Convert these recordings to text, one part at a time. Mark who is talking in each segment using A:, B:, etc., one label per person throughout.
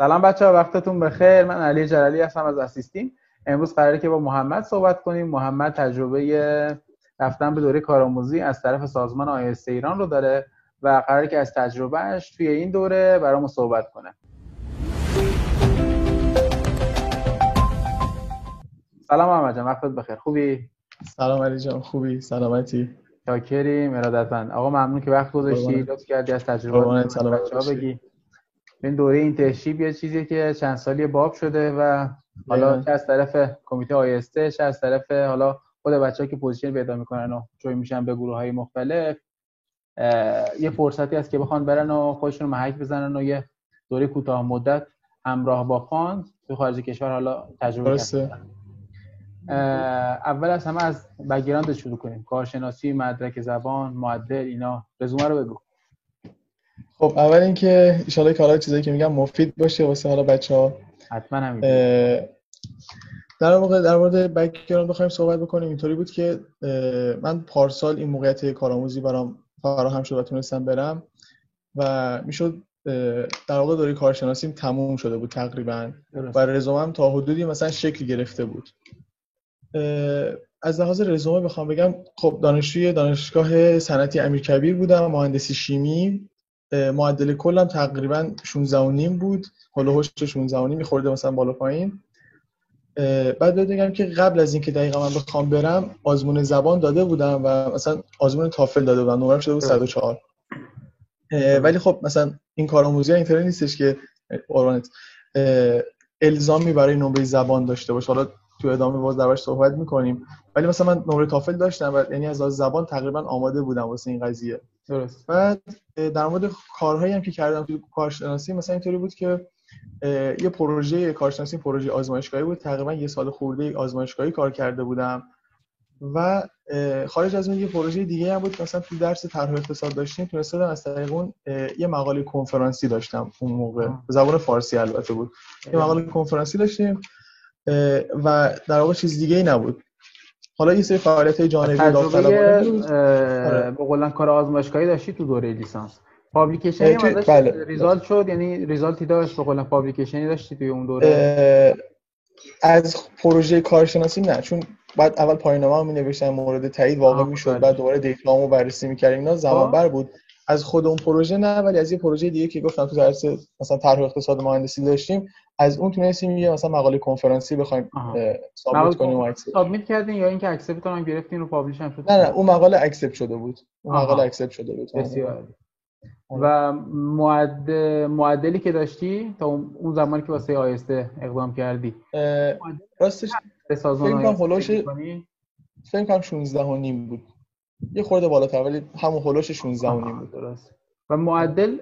A: سلام بچه ها وقتتون بخیر. من علی جلالی هستم از اسیستیم امروز قراره که با محمد صحبت کنیم. محمد تجربه رفتن به دوره کارآموزی از طرف سازمان آیسته ایران رو داره و قراره که از تجربهش توی این دوره برامون صحبت کنه. سلام محمد جان وقتت بخیر. خوبی؟
B: سلام علی جان خوبی. سلامتی.
A: شاکریم ارادتمند آقا ممنون که وقت گذاشتی. لطف کردی از تجربه
B: بچه‌ها
A: بگی. این دوره internship یه چیزی که چند سالی باب شده و حالا چه از طرف کمیته آیسته چه از طرف حالا خود بچه که position پیدا می‌کنن و join میشن به گروه های مختلف یه فرصتی هست که بخوان برن و خودشون محک بزنن و یه دوره کوتاه مدت همراه با فاند تو خارج کشور حالا تجربه کنن اول از همه از background شروع کنیم. کارشناسی مدرک زبان معدل اینا. رزومه رو بگو.
B: خب اول اینکه ان کارا چیزایی که میگم مفید باشه واسه حالا بچه‌ها.
A: حتما همین
B: در واقع در مورد بک‌گراند بخوایم صحبت بکنیم. اینطوری بود که من پارسال این موقعیت کارآموزی برام فراهم شد و تونستم برم و می‌شد در واقع دوره کارشناسیم تموم شده بود تقریبا. و رزومم تا حدودی مثلا شکل گرفته بود. از لحاظ رزومه بخوام بگم خب دانشجوی دانشگاه صنعتی امیرکبیر بودم مهندسی شیمی. معدل کلم تقریبا 16 و نیم بود. هلوهوش 16 و نیم میخورده مثلا بالا پایین. بعد بگم که قبل از اینکه دقیقا من بخوام برم آزمون زبان داده بودم و مثلا آزمون تافل داده بودم. نمرم شده بود 104 ولی خب مثلا این کارآموزی اینطوری نیستش که قربانت. الزامی برای نمره زبان داشته باشه حالا تو ادامه باز دربارش صحبت می‌کنیم. ولی مثلا من نمره تافل داشتم و یعنی از زبان تقریبا آماده بودم واسه این قضیه.
A: درست.
B: بعد در مورد کارهایی هم که کردم تو کارشناسی مثلا اینطوری بود که یه پروژه کارشناسی پروژه آزمایشگاهی بود. تقریبا یه سال خورده آزمایشگاهی کار کرده بودم. و خارج از اون یه پروژه دیگه هم بود مثلا تو درس طرح اقتصاد داشتیم. تونستم از طریق اون یه مقاله کنفرانسی داشتم اون موقع. به زبان فارسی البته بود. یه مقاله کنفرانسی داشتیم و در واقع چیز دیگه ای نبود. حالا یه سری فعالیت جانبی
A: داوطلبانه آره. به قولن کار آزمایشگاهی داشتی تو دوره لیسانس پابلیکیشنی هم ازش بله. ریزالت شد یعنی ریزالتی داشت به قولن پابلیکیشنی داشتی توی اون دوره
B: از پروژه کارشناسی نه چون بعد اول پایان‌نامه می نوشتم مورد تایید واقع می‌شد بله. بعد دوباره دیپلمو بررسی می‌کردیم اینا زمان بر بود از خود اون پروژه نه ولی از یه پروژه دیگه که گفتم تو درس مثلا طرح اقتصاد مهندسی داشتیم از اون تونستیم یه مثلا مقاله کنفرانسی بخوایم ثابت کنیم و
A: submit کردین یا اینکه accept هم گرفتین رو publish هم
B: شد؟ نه نه اون مقاله accept شده بود. اون مقاله accept شده بود.
A: بسیار و معدل معدلی که داشتی تا اون زمانی که واسه آیسته اقدام کردی؟
B: راستش فکر کنم فکر کنم 16 و نیم بود. یه خورده بالاتر ولی همون حول و حوش 16 و نیم بود.
A: درست. و معدل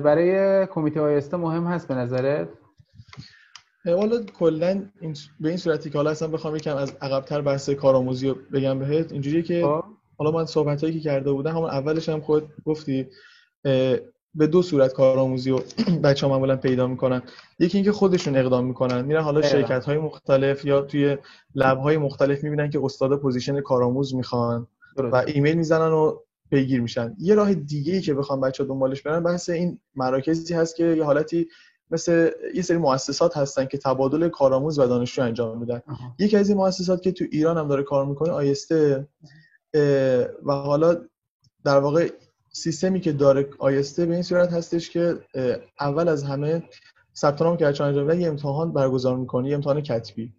A: برای کمیته آیسته مهم هست به نظرت؟
B: حالا کلا به این صورتی که حالا اصلا بخوام یکم از عقبتر بحث کارآموزی رو بگم بهت اینجوریه که خب. حالا من صحبت هایی که کرده بودم همون اولش هم خود گفتی به دو صورت کارآموزی رو بچه ها معمولا پیدا می‌کنن. یکی اینکه خودشون اقدام می‌کنن. میرن حالا شرکت های مختلف یا توی lab های مختلف می‌بینن که استاد position کارآموز می‌خوان. و ایمیل می‌زنن و پیگیر میشن. یه راه دیگه ای که بخوام بچه دنبالش برن بحث این مراکزی هست که یه حالتی مثل یه سری مؤسسات هستن که تبادل کارآموز و دانشجو انجام میدن. یکی از این مؤسسات که تو ایران هم داره کار می‌کنه آیسته و حالا در واقع سیستمی که داره آیسته به این صورت هستش که اول از همه ثبت نام که انجام یه امتحان برگزار می‌کنه یه امتحان کتبی.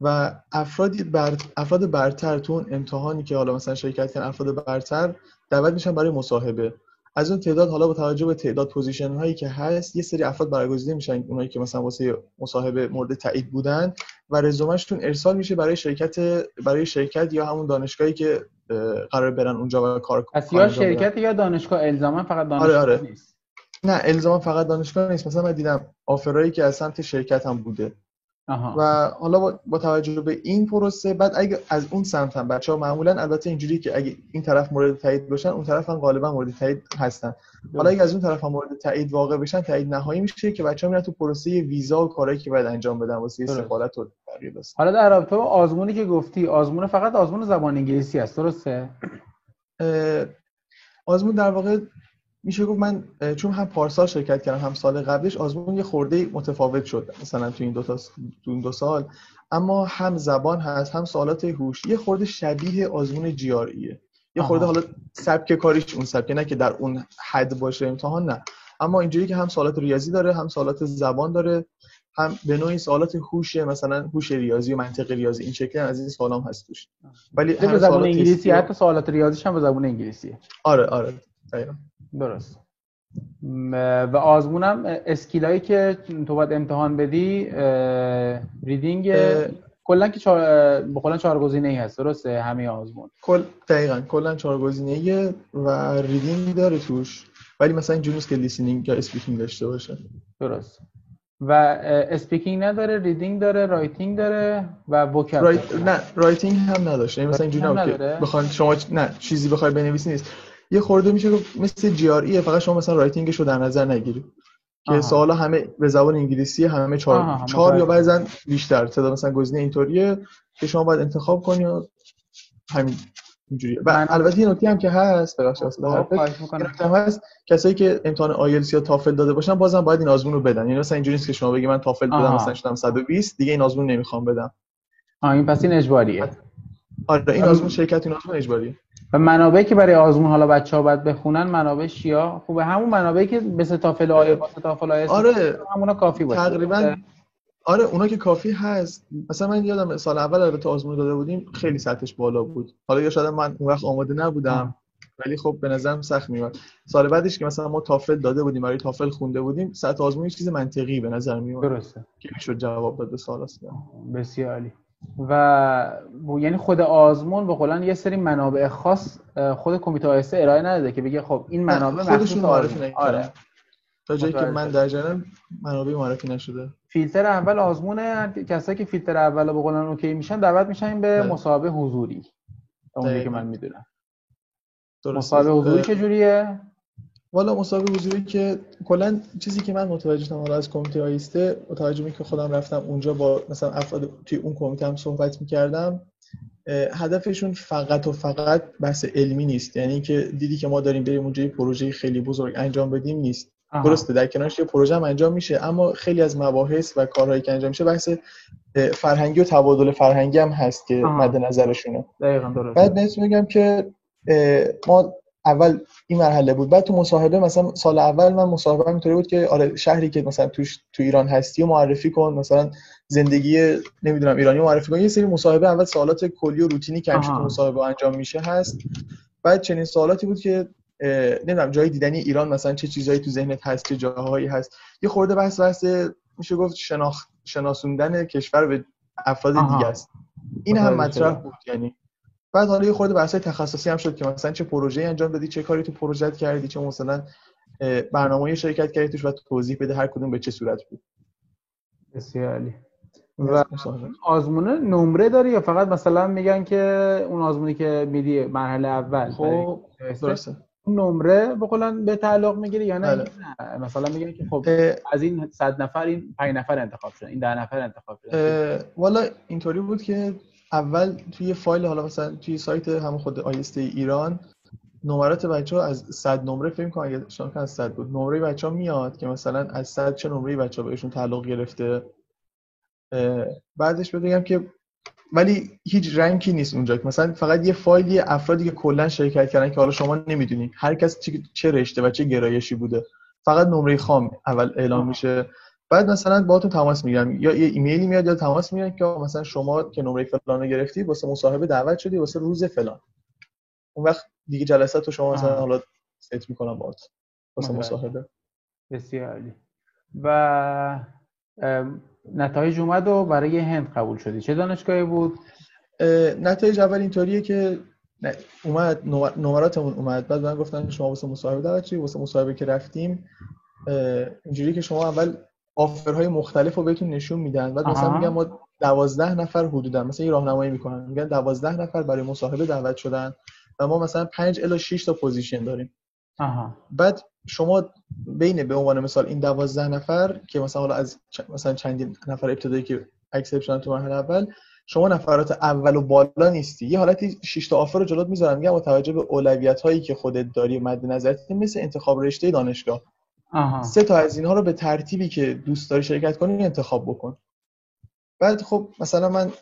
B: و افرادی بر... افراد برتر تو اون امتحانی که حالا مثلا شرکت کردن افراد برتر دعوت میشن برای مصاحبه. از اون تعداد حالا با توجه به تعداد position هایی که هست یه سری افراد برگزیده میشن اونایی که مثلا واسه مصاحبه مورد تایید بودن و رزومهشون ارسال میشه برای شرکت برای شرکت یا همون دانشگاهی که قرار برن اونجا و کار
A: کنن یا شرکت یا دانشگاه الزاما فقط دانشگاه آره آره. نیست.
B: نه الزاما فقط دانشگاه نیست. مثلا من دیدم offer ایی که از سمت شرکت هم بوده. و حالا با, توجه به این پروسه بعد اگه از اون سمت هم بچه ها معمولا البته اینجوری که اگه این طرف مورد تایید باشن اون طرف هم غالبا مورد تایید هستن. حالا اگه از اون طرف هم مورد تایید واقع بشن تایید نهایی میشه که بچه ها میرن تو پروسه ویزا و کارهایی که باید انجام بدن واسه سفارت و
A: حالا در رابطه با آزمونی که گفتی آزمون فقط آزمون زبان انگلیسی است درسته؟
B: آزمون در واقع میشه گفت من چون هم پارسال شرکت کردم هم سال قبلش آزمون یه خورده متفاوت شد مثلا تو این دو تا تو این دو سال. اما هم زبان هست هم سوالات هوش. یه خورده شبیه آزمون جی آر ایه. یه خورده حالا سبک کاریش اون سبک نه که در اون حد باشه امتحان نه. اما اینجوری که هم سوالات ریاضی داره هم سوالات زبان داره هم به نوعی سوالات هوش مثلا هوش ریاضی و منطق ریاضی این شکلی از این سوالام هست توش.
A: ولی به زبان انگلیسی حتی سوالات ریاضیش هم به زبان انگلیسیه.
B: آره آره.
A: درست. و آزمونم skill ایی که تو باید امتحان بدی reading کلا که چهار کلا چهار گزینه‌ای هست درسته؟ همه آزمون.
B: کل دقیقاً کلا چهار گزینه‌ای و reading داره توش. ولی مثلا اینجوری نیست که listening یا speaking داشته باشه.
A: درست. و speaking نداره reading داره writing داره و
B: writ... نه writing هم نداشته. یعنی مثلا اینجوری نه بخوان شما نه چیزی بخوای بنویسی نیست. یه خورده میشه مثل GRE فقط شما مثلا writing ش رو در نظر نگیری. که سوالا همه به زبان انگلیسی همه چهار چهار یا بعضا بیشتر. تعداد مثلا گزینه اینطوریه که شما باید انتخاب کنی و همین اینجوریه. و البته یه نکته هم که هست ببخشید هم هست کسایی که امتحان آیلتس یا تافل داده باشن بازم باید این آزمون رو بدن. یعنی مثلا اینجوری نیست که شما بگی من تافل دادم مثلا شدم 120 دیگه این آزمون نمی‌خوام بدم.
A: آ این پس این اجباریه.
B: آره این آزمون شرکت این آزمون اجباریه.
A: و منابعی که برای آزمون حالا بچه ها باید بخونن منابع شیا خوبه همون منابعی که به تافل آیه با تافل آیه
B: آره.
A: همونا کافی باشه.
B: تقریبا آره. اونا که کافی هست. مثلا من یادم سال اول البته آزمون داده بودیم خیلی سطحش بالا بود. حالا یا شاید من اون وقت آماده نبودم ولی خب به نظرم سخت میومد سال بعدش که مثلا ما تافل داده بودیم برای تافل خونده بودیم سطح آزمون چیز منطقی به نظر میومد
A: درسته.
B: که می‌شد جواب داد به سوال
A: بسیار عالی. و یعنی خود آزمون به قولن یه سری منابع خاص خود کمیته آیسته ارائه نداده که بگه خب این منابع
B: خودشون معرفی آره. تا جایی که من در جریان منابع معرفی نشده.
A: فیلتر اول آزمونه کسایی که فیلتر اول به قولن اوکی میشن دعوت میشن به. مصاحبه حضوری. اونجایی که من می‌دونم. مصاحبه حضوری چجوریه؟
B: والا مسابقه حضوری که کلا چیزی که من متوجه شدم از کمیته آیسته متوجه که خودم رفتم اونجا با مثلا افراد توی اون کمیته هم صحبت می‌کردم هدفشون فقط و فقط بحث علمی نیست. یعنی که دیدی که ما داریم بریم اونجا یه پروژه خیلی بزرگ انجام بدیم نیست. درسته در کنارش یه پروژه هم انجام میشه اما خیلی از مباحث و کارهایی که انجام میشه بحث فرهنگی و تبادل فرهنگی هم هست که مد نظرشونه.
A: دقیقاً درست
B: بعد بهتون میگم که ما اول این مرحله بود. بعد تو مصاحبه مثلا سال اول من مصاحبه اینطوری بود که آره شهری که مثلا توش تو ایران هستی و معرفی کن مثلا زندگی نمی‌دونم ایرانی معرفی کن. یه سری مصاحبه اول سوالات کلی و روتینی که تو مصاحبه انجام میشه هست. بعد چنین سوالاتی بود که نمی‌دونم جای دیدنی ایران مثلا چه چیزایی تو ذهنت هست چه جاهایی هست. یه خورده بحث بحث میشه گفت شناخت شناسوندن کشور به افراد دیگه است. این هم مطرح بود یعنی. بعد حالا یه خورده بحث تخصصی هم شد که مثلا چه پروژه‌ای انجام دادی چه کاری تو پروژت کردی چه مثلا برنامه‌ای شرکت کردی توش و توضیح بده هر کدوم به چه صورت بود.
A: بسیار عالی. و آزمونه نمره داری یا فقط مثلا میگن که اون آزمونی که میدی مرحله اول
B: خب درسته.
A: نمره به به تعلق می‌گیری یا نه, بله. نه. مثلا میگن که خب از این 100 نفر این 5 نفر انتخاب شدن این 10 نفر انتخاب
B: شدن والا اینطوری بود که اول توی فایل حالا مثلا توی سایت هم خود آیسته ایران نمرات بچه ها از 100 نمره فکر کنم اگه شما از 100 بود. نمره بچه ها میاد که مثلا از 100 چه نمره بچه ها بهشون تعلق گرفته. بعدش بگم که ولی هیچ رنکی نیست اونجا. مثلا فقط یه فایلی افرادی که کلا شرکت کردن که حالا شما نمی‌دونی هر کس چه رشته و چه گرایشی بوده. فقط نمره خام اول اعلام میشه. بعد مثلا باهاتون تماس می‌گیرن یا یه ایمیلی میاد یا تماس می‌گیرن که مثلا شما که نمره فلان رو گرفتی واسه مصاحبه دعوت شدی واسه روز فلان. اون وقت دیگه جلسات رو شما مثلا حالا ست می‌کنم باهات واسه مصاحبه.
A: بسیار عالی. و نتایج اومد و برای هند قبول شدی. چه دانشگاهی بود؟
B: نتایج اول اینطوریه که اومد نمراتمون اومد. بعد من گفتن شما واسه مصاحبه دعوت شدی واسه مصاحبه که رفتیم اینجوری که شما اول offer های مختلف رو بهتون نشون میدن. بعد مثلا میگن ما دوازده نفر حدودا مثلا یه راهنمایی می‌کنن. میگن دوازده نفر برای مصاحبه دعوت شدن و ما مثلا 5 الی 6 تا position داریم.
A: آها.
B: بعد شما بین به عنوان مثال این دوازده نفر که مثلا حالا از مثلا چندین نفر ابتدایی که accept شدن تو مرحله اول شما نفرات اول و بالا نیستی. یه حالتی 6 تا offer رو جلوت می‌ذارن. میگم با توجه به اولویت هایی که خودت داری مد نظرت. مثل انتخاب رشته دانشگاه. آها. سه تا از اینها رو به ترتیبی که دوست داری شرکت کنی انتخاب بکن. بعد خب مثلا من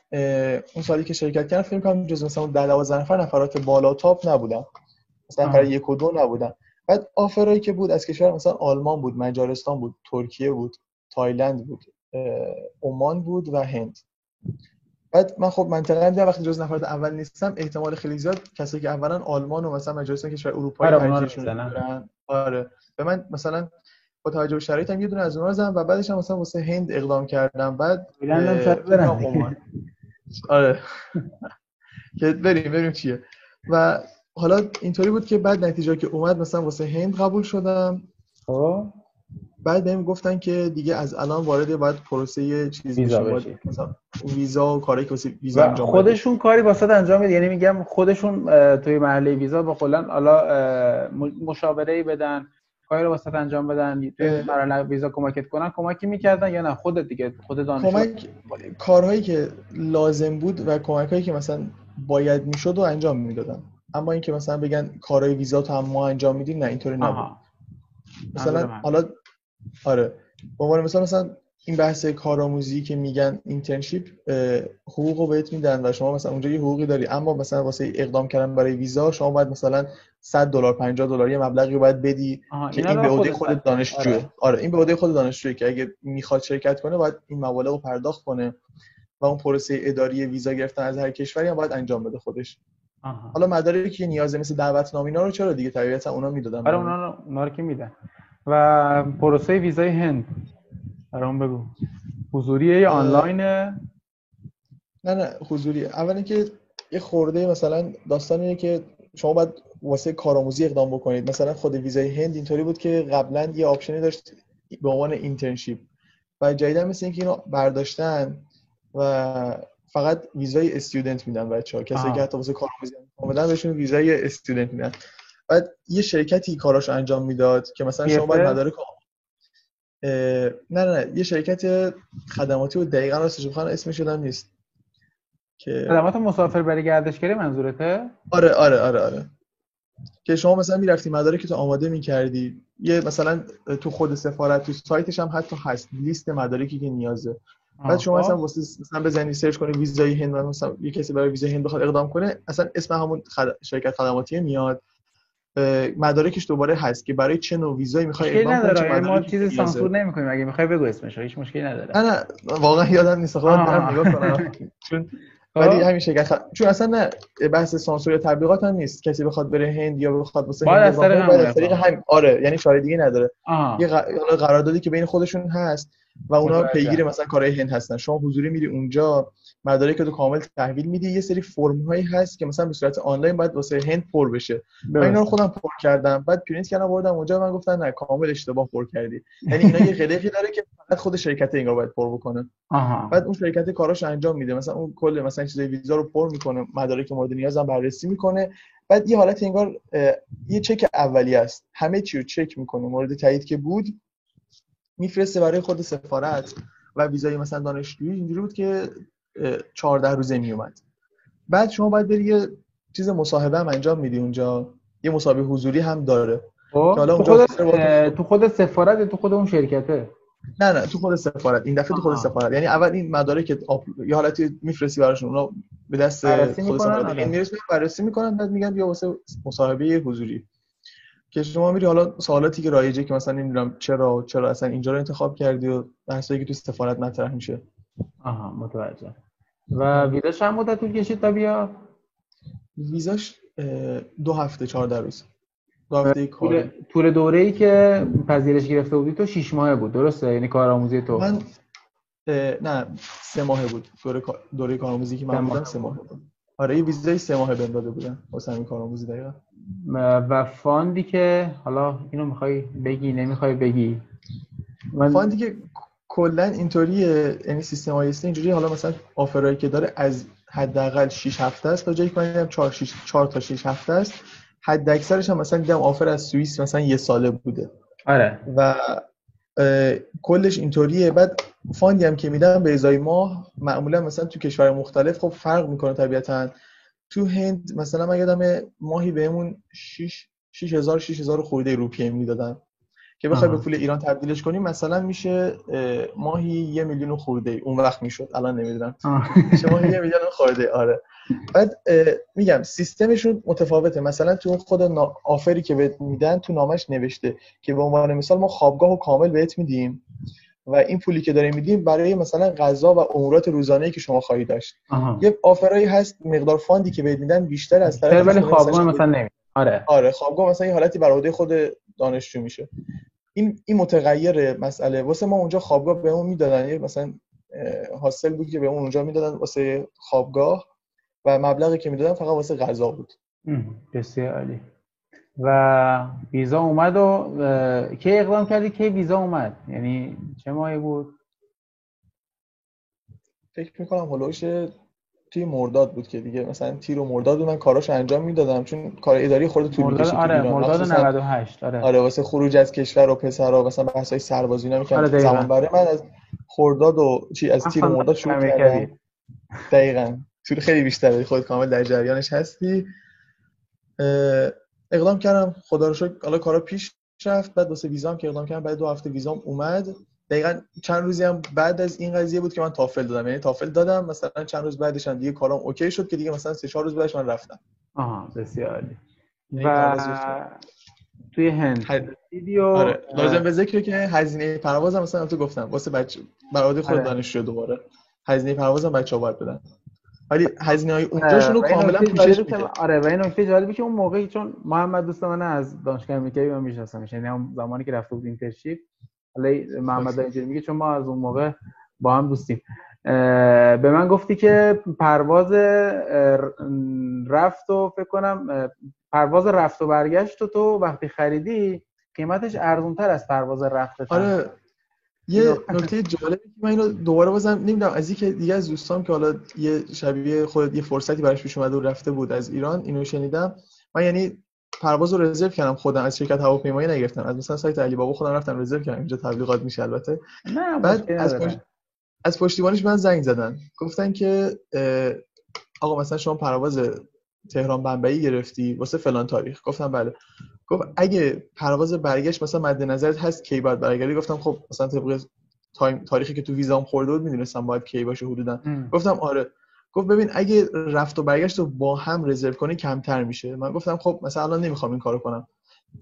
B: اون سالی که شرکت کردم فکر کنم جز مثلا 10 12 نفر نفرات بالا تاپ نبودم مثلا نفر یک و دو نبودن. بعد آفرایی که بود از کشور مثلا آلمان بود مجارستان بود ترکیه بود تایلند بود عمان بود و هند. بعد من خب منطقه دیدم وقتی جز نفرات اول نیستم احتمال خیلی زیاد کسی که اولا آلمان و مثلا مجارستان کشور اروپایی
A: ترجیحشون
B: آره. به من مثلا با توجه به شرایطم یه دونه از اونها زدم و بعدش هم مثلا واسه هند اقدام کردم. بعد آره. که بریم بریم چیه. و حالا اینطوری بود که بعد نتیجه که اومد مثلا واسه هند قبول شدم.
A: خب.
B: بعد بهم گفتن که دیگه از الان وارد باید پروسه چیزی ویزا مثلا ویزا و کاری که ویزا انجام
A: خودشون کاری واسه انجام میده یعنی میگم خودشون توی محله ویزا با کلا حالا مشاوره ای بدن. کاری رو واسه انجام بدن برای ویزا کمکت کنن کمکی می‌کردن یا نه؟ خودت دیگه خود دانشجو
B: کمک کارهایی که لازم بود و کمکایی که مثلا باید می‌شد و انجام می‌دادن. اما اینکه مثلا بگن کارهای ویزا تو هم ما انجام میدیم نه اینطوری نبود. مثلا حالا آره. به عنوان مثلا مثلا این بحث کارآموزی که میگن اینترنشیپ حقوق رو بهت میدن و شما مثلا اونجا یه حقوقی داری اما مثلا واسه اقدام کردن برای ویزا شما باید مثلا 100 دلار 50 دلار یه مبلغی رو باید بدی که این به عهده خود دانشجوه. آره. آره این به عهده خود دانشجوه که اگه می‌خواد شرکت کنه باید این مبالغ رو پرداخت کنه و اون پروسه اداری ویزا گرفتن از هر کشوری هم باید انجام بده خودش. آها. حالا مدارکی که نیازه مثل دعوت نامه رو چرا دیگه؟ طبیعتا اونا می‌دادن.
A: آره، اونا اونا رو که میدن. و پروسه ویزای هند. برام بگو. حضوریه یا آنلاینه؟
B: نه نه حضوریه. اولا که یه خورده مثلا داستان اینه که شما باید واسه کارآموزی اقدام بکنید. مثلا خود ویزای هند اینطوری بود که قبلا یه option ی داشت به عنوان internship و جدیدا مثل اینکه اینو برداشتن و فقط ویزای student میدن بچه‌ها. کسی که حتی واسه کارآموزی اومدن بهشون ویزای student میدن. بعد یه شرکتی کاراشو انجام می‌داد که مثلا شما باید مدارک نه نه یه شرکت خدماتی بود. دقیقا راستش بخوام اسمش یادم نیست.
A: که خدمات مسافر برای گردشگری منظورته؟
B: آره آره آره آره. که شما مثلا می‌رفتی مدارک تو آماده می‌کردی یه مثلا تو خود سفارت تو سایتش هم حتی هست لیست مدارکی که نیازه. بعد شما مثلا واسه مثلا بزنی سرچ کنی ویزای هند مثلا یه کسی برای ویزای هند بخواد اقدام کنه اصلا اسم همون خد... شرکت خدماتی میاد. مدارکش دوباره هست که برای چه نوع ویزایی می‌خوای
A: اقدام کنی چه ما چیزی سانسور نمی‌کنیم. اگه می‌خوای بگو اسمش هیچ مشکلی نداره.
B: نه نه واقعا یادم نیست. خودم نگاه کنم چون ولی همین شرکت چون اصلا نه بحث سانسور یا تبلیغات هم نیست. کسی بخواد بره هند یا بخواد واسه
A: هند باید
B: طریق هم آره یعنی شاید دیگه نداره. آه. یه قراردادی که بین خودشون هست و اونا پیگیر مثلا کارهای هند هستن. شما حضوری میری اونجا مدارک رو کامل تحویل میدی. یه سری فرم هایی هست که مثلا به صورت آنلاین باید واسه هند پر بشه. من اینا رو خودم پر کردم. بعد پرینت کردم بردم اونجا. من گفتن نه کامل اشتباه پر کردی. یعنی اینا یه قلقی داره که فقط خود شرکت اینو باید پر بکنه. آها. بعد اون شرکت کاراش انجام میده. مثلا اون کل مثلا چیزای ویزا رو پر می‌کنه مدارک مورد نیازم بررسی می‌کنه. بعد یه حالت انگار یه چک اولی است. همه چی رو چک می‌کنه. مورد تایید که بود میفرسته برای خود سفارت و ویزای مثلا دانشجویی. اینجوری بود که 14 روزه میومد بعد شما باید بری یه چیز مصاحبه هم انجام میدی اونجا. یه مصاحبه حضوری هم داره.
A: خب، تو خود تو خود سفارت تو خود اون شرکته؟
B: نه نه تو خود سفارت. این دفعه تو خود سفارت. یعنی اول این مدارک یه حالتی میفرستی براشون اونا به دست خود سفارت. این آره. بررسی می‌کنن بعد میگن بیا واسه مصاحبه حضوری. که شما میری حالا سوالاتی که رایجه که مثلا نمی‌دونم چرا چرا اصلا اینجا رو انتخاب کردی و بحثایی که تو سفارت مطرح میشه.
A: آها متوجه. و ویزاش هم مدت طول کشید تا بیا؟
B: ویزاش دو هفته چهارده روز. دو هفته
A: کار طول دوره ای که پذیرش گرفته بودی تو شش ماه بود درسته؟ یعنی کارآموزی تو؟
B: من نه سه ماه بود. دوره دوره کارآموزی که من بودم سه ماه بود. آره یه ویزای سه ماه بهم داده بودن. واسه همین کارآموزی دقیقاً.
A: و فاندی که حالا اینو می‌خوای بگی نمی‌خوای بگی.
B: من... فاندی که کلا اینطوریه یعنی سیستم آیسته اینجوری حالا مثلا آفرایی که داره از حداقل 6 هفته است تا جایی که 4 6 4 تا 6 هفته است. حد اکثرش هم مثلا دیدم آفر از سوئیس مثلا یه ساله بوده.
A: آره.
B: و کلش اینطوریه. بعد فاندی هم که میدن به ازای ماه معمولا مثلا تو کشور مختلف خب فرق می‌کنه طبیعتا. تو هند مثلا من یادم ماهی بهمون 6 6000 6000 خورده روپیه می‌دادن. که بخوای به پول ایران تبدیلش کنیم مثلا میشه ماهی یه میلیون خورده اون وقت می‌شد الان نمی‌دونم. ماهی یه میلیون خورده آره. بعد میگم سیستمشون متفاوته. مثلا تو خود آفری که بهت میدن تو نامش نوشته که به عنوان مثال ما خوابگاه و کامل بهت میدیم و این پولی که داریم میدیم برای مثلا غذا و امورات روزانه که شما خواهی داشت. یه آفرایی هست مقدار فاندی که بهت میدن بیشتر از
A: طرف ولی خوابگاه مثلا نمی آره.
B: آره خوابگاه مثلا یه حالتی برای خود دانشجو میشه. این این متغیر مسئله. واسه ما اونجا خوابگاه بهمون می‌دادن. مثلا حاصل بود که بهمون اونجا می‌دادن واسه خوابگاه و مبلغی که می‌دادن فقط واسه غذا بود.
A: بسیار عالی. و ویزا اومد و کی اقدام کردی؟ کی ویزا اومد؟ یعنی چه ماهی بود؟
B: فکر می‌کنم هلوش توی مرداد بود که دیگه مثلا تیر و مرداد من کاراش انجام می‌دادم چون کار اداری خورده طول
A: می‌کشه آره مرداد 98 آره.
B: آره واسه خروج از کشور و پسرا مثلا بحثای سربازی اینا می‌کردم. آره زمان برای من از خرداد و چی از تیر و مرداد شروع کردم. دقیقاً. طول خیلی بیشتره خود کامل در جریانش هستی. اقدام کردم خدا رو شکر. حالا کارا پیش رفت بعد واسه ویزام که اقدام کردم بعد دو هفته ویزام اومد. دقیقا چند روزی هم بعد از این قضیه بود که من تافل دادم. یعنی تافل دادم مثلا چند روز بعدش هم دیگه کارام اوکی شد که دیگه مثلا سه چهار روز بعدش من رفتم.
A: آها بسیار عالی. یعنی و توی هند.
B: ویدیو آره. لازم به ذکر که هزینه پروازم مثلا تو گفتم واسه بچه برادر خود آره. دانشجو دوباره. هزینه پروازم بچه‌ها باید بدن. ولی هزینه های اونجاشون رو کاملا پوشش میده
A: آره و این نکته جالبی که اون موقعی چون محمد دوست من از دانشگاه امریکایی من می‌شناسم یعنی هم زمانی که رفته بود اینترشیپ حالا محمد اینجوری میگه چون ما از اون موقع با هم دوستیم. به من گفتی که پرواز رفت و فکر کنم پرواز رفت و برگشت تو وقتی خریدی قیمتش ارزونتر از پرواز رفت
B: آره. یه نکته جالبی که من اینو دوباره بازم نمی‌دونم از اینکه دیگه از دوستام که حالا یه شبیه خود یه فرصتی براش پیش اومده و رفته بود از ایران اینو شنیدم. من یعنی پرواز رو رزرو کردم. خودم از شرکت هواپیمایی نگرفتم. از مثلا سایت علی بابا خودم رفتم رزرو کردم. اینجا تبلیغات میشه البته.
A: نه بعد
B: از پشت... از پشتیبانش من زنگ زدن. گفتن که آقا مثلا شما پرواز تهران بمبئی گرفتی واسه فلان تاریخ. گفتم بله. گفت اگه پرواز برگشت مثلا مد نظرت هست کی باید برگردی؟ گفتم خب مثلا طبق تاریخی که تو ویزام خورده بود می‌دونستم باید کی باشه حدودا. گفتم آره. گفت ببین اگه رفت و برگشت رو با هم رزرو کنی کمتر میشه. من گفتم خب مثلا الان نمی‌خوام این کارو کنم.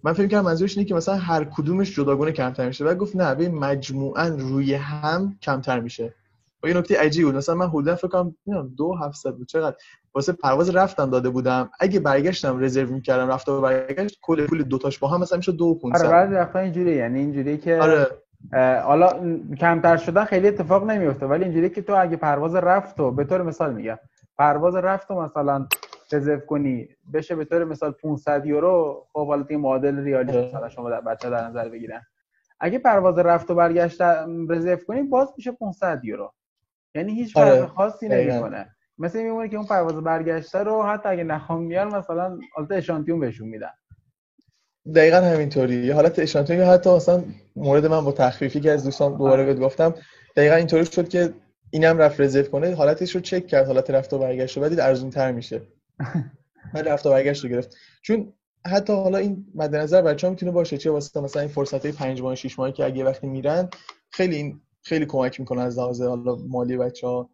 B: من فکر کردم منظورش اینه که مثلا هر کدومش جداگونه کمتر میشه. و گفت نه ببین مجموعا روی هم کمتر میشه. و یه نکته عجیب بود. مثلا من حدودا فکر کنم دو هفتصد بود. چقدر؟ واسه پرواز رفتم داده بودم. اگه برگشتم رزرو می‌کردم. رفت و برگشت کل پول دوتاش با هم مثلا میشه دو و
A: آره بعضی وقتا اینجوری. یعنی اینجوری که آره. حالا کمتر شدن خیلی اتفاق نمیفته ولی اینجوری که تو اگه پرواز رفت و به طور مثال میگم پرواز رفت و مثلا رزرو کنی بشه به طور مثال 500 یورو خب حالا این معادل ریالی آره. مثلا شما در بچه در نظر بگیرن. اگه پرواز رفت و برگشت رزرو کنی باز میشه 500 یورو. یعنی هیچ فرق آره. خاصی نمی‌کنه. مثل میمونه که اون پرواز برگشته رو حتی اگه نخوام میان مثلا حالت اشانتیون بهشون میدن.
B: دقیقا همینطوری. یه حالت اشانتیون حتی مثلا مورد من با تخفیفی که از دوستان دوباره بهت گفتم دقیقا اینطوری شد که اینم رفت رزرو کنه حالتش رو چک کرد حالت رفت و برگشت و ارزون تر میشه. من رفت و برگشت رو گرفت. چون حتی حالا این مد نظر بچه‌ها می‌تونه باشه چه واسه مثلا این فرصت های 5 ماه 6 ماهی که اگه وقتی میرن خیلی این خیلی کمک می‌کنه از لحاظ حالا مالی بچه‌ها.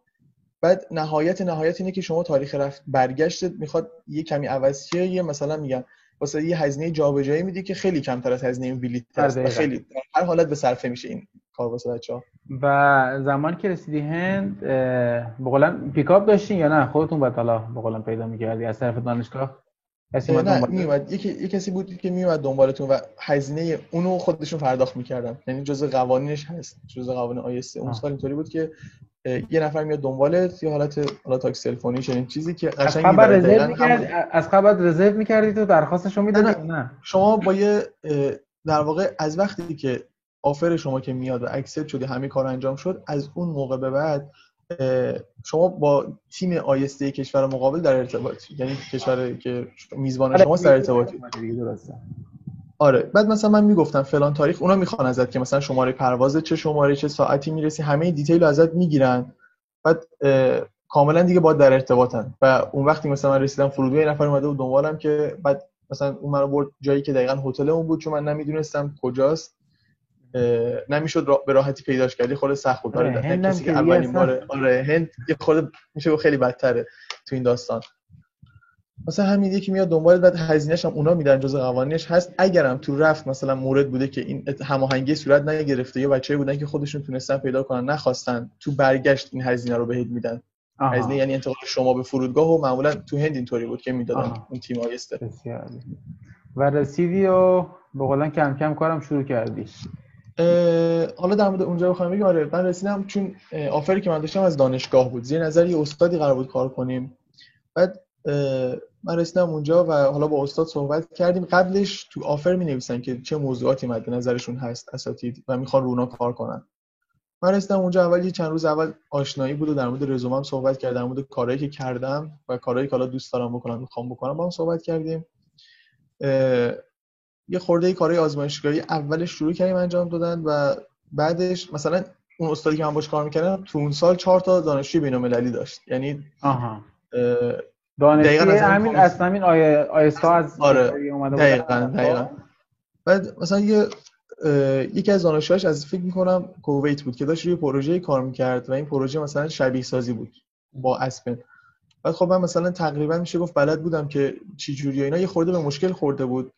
B: بعد نهایت نهایت اینه که شما تاریخ رفت برگشت می‌خواد یه کمی عوض شه یه مثلا میگم واسه یه هزینه جابجایی میدی که خیلی کمتر از هزینه بلیط هست خیلی در هر حالت به صرفه میشه این کار واسه بچه‌ها.
A: و زمان که رسیدی هند به پیکاپ داشتین یا نه؟ خودتون بعد حالا به پیدا می‌کردی از طرف دانشگاه؟
B: کسی نه میومد یکی یه کسی بود که میومد دنبالتون و هزینه اونو خودشون پرداخت می‌کردن. یعنی جزء قوانینش هست. جزء قوانین آیسته اون سال اینطوری بود که یه نفر میاد دنبالت یه حالت حالا تاکسی تلفنی چنین چیزی که
A: قشنگ خبر رزرو می‌کرد از خبر رزرو می‌کردی تو درخواستشو می‌دادی نه, نه.
B: شما با یه در واقع از وقتی که offer شما که میاد و accept شدی همه کار انجام شد از اون موقع به بعد شما با تیم آیسته کشور مقابل در ارتباط یعنی کشور که میزبان آره، شما در ارتباطی. آره. بعد مثلا من می‌گفتم فلان تاریخ اونا می‌خوان ازت که مثلا شماره پرواز چه شماره چه ساعتی می‌رسی همه detail رو ازت می‌گیرن. بعد کاملا دیگه با در ارتباطن. و اون وقتی مثلا من رسیدم فرودگاه یه نفر اومده بود دنبالم که بعد مثلا اون منو برد جایی که دقیقا هتل اون بود چون من نمی‌دونستم کجاست. نمی‌شد را به راحتی پیداش کردی خود سخت بود.
A: آره کسی که اولین بار
B: آره هند یه خود میشه خیلی بدتره تو این داستان. مثلا همین یکی میاد دنبال بعد هزینه‌ش هم اونا میدن جزء قوانینش هست. اگرم تو رفت مثلا مورد بوده که این هماهنگی صورت نگرفته یا بچه‌ای بودن که خودشون تونستن پیدا کنن نخواستن تو برگشت این هزینه رو بهت میدن. هزینه یعنی انتقال شما به فرودگاه و معمولا تو هند اینطوری بود که می‌دادن اون تیم آیسته.
A: و رسیدی و به کم کم کارم شروع کردی.
B: حالا در مورد اونجا بخوام بگم آره من رسیدم چون آفری که من داشتم از دانشگاه بود. زیر نظر یه استادی قرار بود کار کنیم. بعد من رسیدم اونجا و حالا با استاد صحبت کردیم. قبلش تو آفر می نویسن که چه موضوعاتی مد نظرشون هست اساتید و می‌خوان رونا کار کنن. من رسیدم اونجا اول یه چند روز اول آشنایی بود و در مورد رزومم صحبت کردم در مورد کارهایی که کردم و کارهایی که حالا دوست دارم بکنم می‌خوام بکنم با هم صحبت کردیم. یه خورده کارهای آزمایشگاهی اولش شروع کردیم انجام دادن و بعدش مثلا اون استادی که من باش کار می‌کردم تو اون سال چهار تا دانشجوی بین‌المللی داشت. یعنی
A: آها. دانشجوی همین اصلا همین آی آیستا از
B: آره اومده دقیقاً دقیقاً. بعد مثلا یه یکی از دانشجوهاش از فکر می‌کنم کویت بود که داشت روی پروژه کار می‌کرد و این پروژه مثلا شبیه سازی بود با اسپن. بعد خب من مثلا تقریبا میشه گفت بلد بودم که چی جوری اینا. یه خورده به مشکل خورده بود.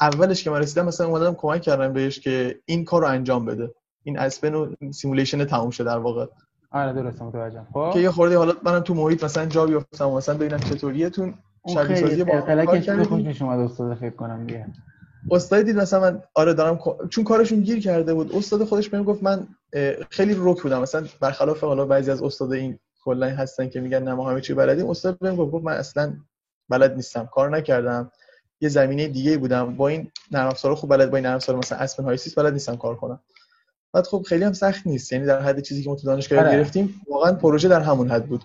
B: اولش که من رسیدم مثلا اومدم کمک کردم بهش که این کار رو انجام بده. این Aspen و simulation تموم شده در واقع.
A: آره درست متوجهم. خب؟
B: که یه خورده حالا منم تو محیط مثلا جا بیفتم مثلا ببینم چطوریه تو اون شبیه سازی با
A: کار کردیم اومد استاد فکر کنم دیگه
B: استاد دید مثلا من آره دارم چون کارشون گیر کرده بود استاد خودش بهم گفت من خیلی رک بودم. مثلا برخلاف حالا بعضی از استاد این کلا هستن که میگن نه ما همه چی بلدیم استاد بهم گفت من اصلا بلد نیستم کار نکردم. یه زمینه دیگه بودم. با این نرم افزارا خوب بلد با این نرم افزار مثلا Aspen HYSYS بلد نیستم کار کنم. بعد خب خیلی هم سخت نیست. یعنی در حد چیزی که ما تو دانشگاه آره. گرفتیم واقعا پروژه در همون حد بود.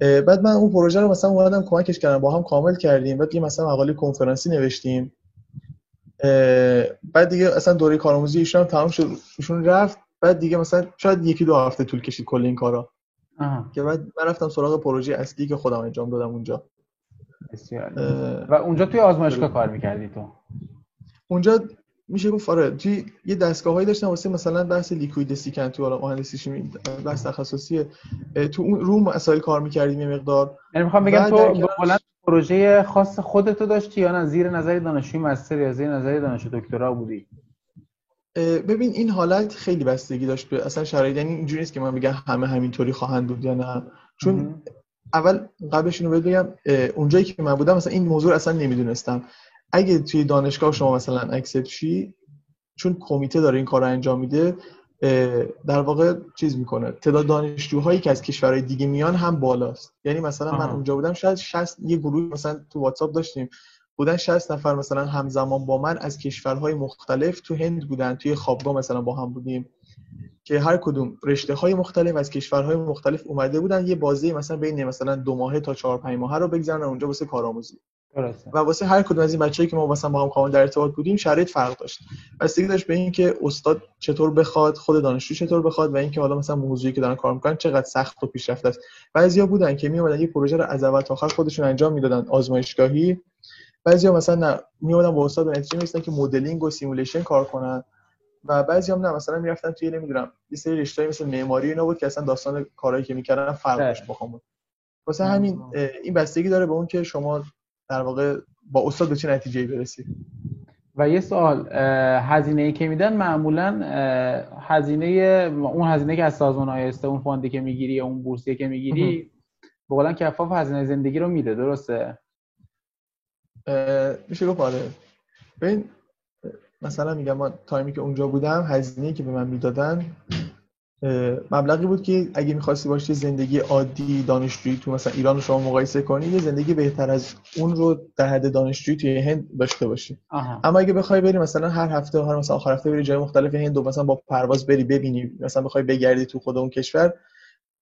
B: بعد من اون پروژه رو مثلا اومدم کمکش کردم با هم کامل کردیم. بعد یه مثلا مقاله کنفرانسی نوشتیم. بعد دیگه اصلا دوره کارآموزی ایشون تمام شد ایشون رفت. بعد دیگه مثلا شاید یکی دو هفته طول کشید کل این کارا. که بعد من رفتم سراغ پروژه اصلی که خودم انجام دادم اونجا.
A: بسیار. و اونجا توی آزمایشگاه کار می‌کردی تو؟
B: اونجا میشه گفت آره توی یه دستگاهایی داشتم واسه مثلا بحث لیکوید سیکن تو مهندسی شیمی بحث تخصصیه تو اون رو مسائل کار می‌کردیم یه مقدار.
A: یعنی می‌خوام بگم تو کلا پروژه خاص خودتو داشتی یا نه؟ زیر نظر دانشجوی مستر یا زیر نظر دانشجو دکترا بودی؟
B: ببین این حالت خیلی بستگی داشت به اصلا شرایط. یعنی اینجوری نیست که من بگم همه همینطوری خواهند بود یا نه. چون اول قبلش اینو بگم اونجایی که من بودم مثلا این موضوع اصلا نمی‌دونستم. اگه توی دانشگاه شما مثلا اکسپت شی چون کمیته داره این کار رو انجام میده در واقع چیز می‌کنه. تعداد دانشجوهایی که از کشورهای دیگه میان هم بالاست. یعنی مثلا من اونجا بودم شاید 60 یه گروه مثلا تو واتساپ داشتیم. بودن 60 نفر مثلا همزمان با من از کشورهای مختلف تو هند بودن توی خوابگاه مثلا با هم بودیم. که هر کدوم رشته های مختلف از کشورهای مختلف اومده بودن یه بازه‌ای مثلا بین مثلا دو ماهه تا چهار پنج ماهه رو بگذارن اونجا واسه کارآموزی. و واسه هر کدوم از این بچه‌ای که ما مثلا با هم کامل در ارتباط بودیم شرایط فرق داشت. بستگی داشت به اینکه استاد چطور بخواد خود دانشجو چطور بخواد و اینکه حالا مثلا موضوعی که دارن کار می‌کنن چقدر سخت و پیشرفته است. بعضیا بودن که میومدن یه پروژه رو از اول تا آخر خودشون انجام می‌دادن آزمایشگاهی. بعضیا مثلا میومدن با استاد به نتیجه که مدلینگ و simulation کار کنن و بعضی هم نه مثلا می‌رفتن توی نمی‌دونم یه سری رشته مثل معماری اینا بود که اصلا داستان کارهایی که می‌کردن فرق داشت با واسه همین این بستگی داره به اون که شما در واقع با استاد به چه نتیجه‌ای برسید
A: و یه سوال هزینه ای که میدن معمولا هزینه اون هزینه که از سازمان آیسته اون فاندی که می‌گیری اون بورسیه که می‌گیری بقولا کفاف هزینه زندگی رو میده درسته؟
B: میشه گفت آره. ببین مثلا میگم من تایمی که اونجا بودم هزینه که به من می‌دادن مبلغی بود که اگه می‌خواستی باشی زندگی عادی دانشجویی تو مثلا ایران رو شما مقایسه کنی یه زندگی بهتر از اون رو در حد دانشجویی توی هند داشته باشی. اما اگه بخوای بری مثلا هر هفته هر مثلا آخر هفته بری جای مختلف هند و مثلا با پرواز بری ببینی مثلا بخوای بگردی تو خود اون کشور